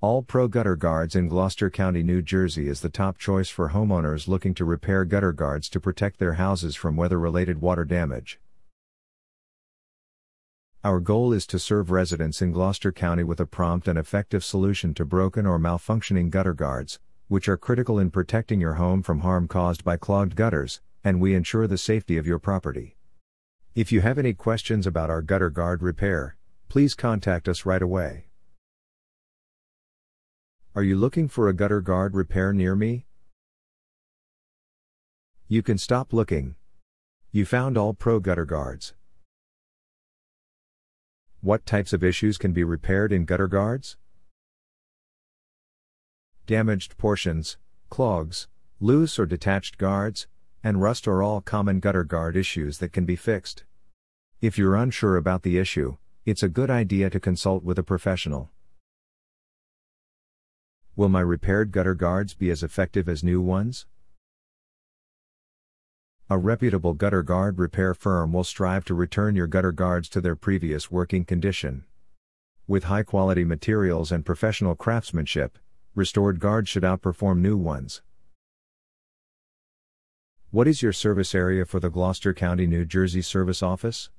All Pro Gutter Guards in Gloucester County, New Jersey is the top choice for homeowners looking to repair gutter guards to protect their houses from weather related water damage. Our goal is to serve residents in Gloucester County with a prompt and effective solution to broken or malfunctioning gutter guards, which are critical in protecting your home from harm caused by clogged gutters, and we ensure the safety of your property. If you have any questions about our gutter guard repair, please contact us right away. Are you looking for a gutter guard repair near me? You can stop looking. You found all pro gutter guards. What types of issues can be repaired in gutter guards? Damaged portions, clogs, loose or detached guards, and rust are all common gutter guard issues that can be fixed. If you're unsure about the issue, it's a good idea to consult with a professional. Will my repaired gutter guards be as effective as new ones? A reputable gutter guard repair firm will strive to return your gutter guards to their previous working condition. With high quality materials and professional craftsmanship, restored guards should outperform new ones. What is your service area for the Gloucester County, New Jersey Service Office?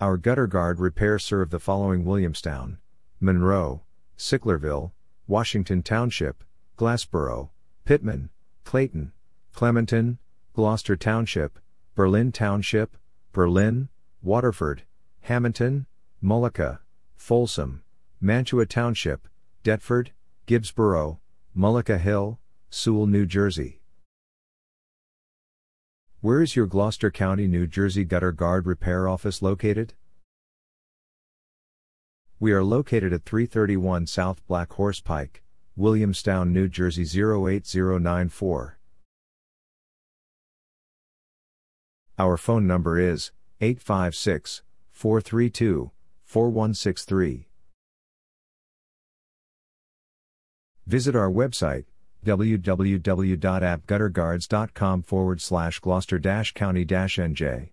Our gutter guard repair serve the following Williamstown, Monroe, Sicklerville, Washington Township, Glassboro, Pitman, Clayton, Clementon, Gloucester Township, Berlin Township, Berlin, Waterford, Hamilton, Mullica, Folsom, Mantua Township, Deptford, Gibbsboro, Mullica Hill, Sewell, New Jersey. Where is your Gloucester County, New Jersey Gutter Guard Repair Office located? We are located at 331 South Black Horse Pike, Williamstown, New Jersey 08094. Our phone number is 856 432 4163. Visit our website www.appgutterguards.com forward slash Gloucester County NJ.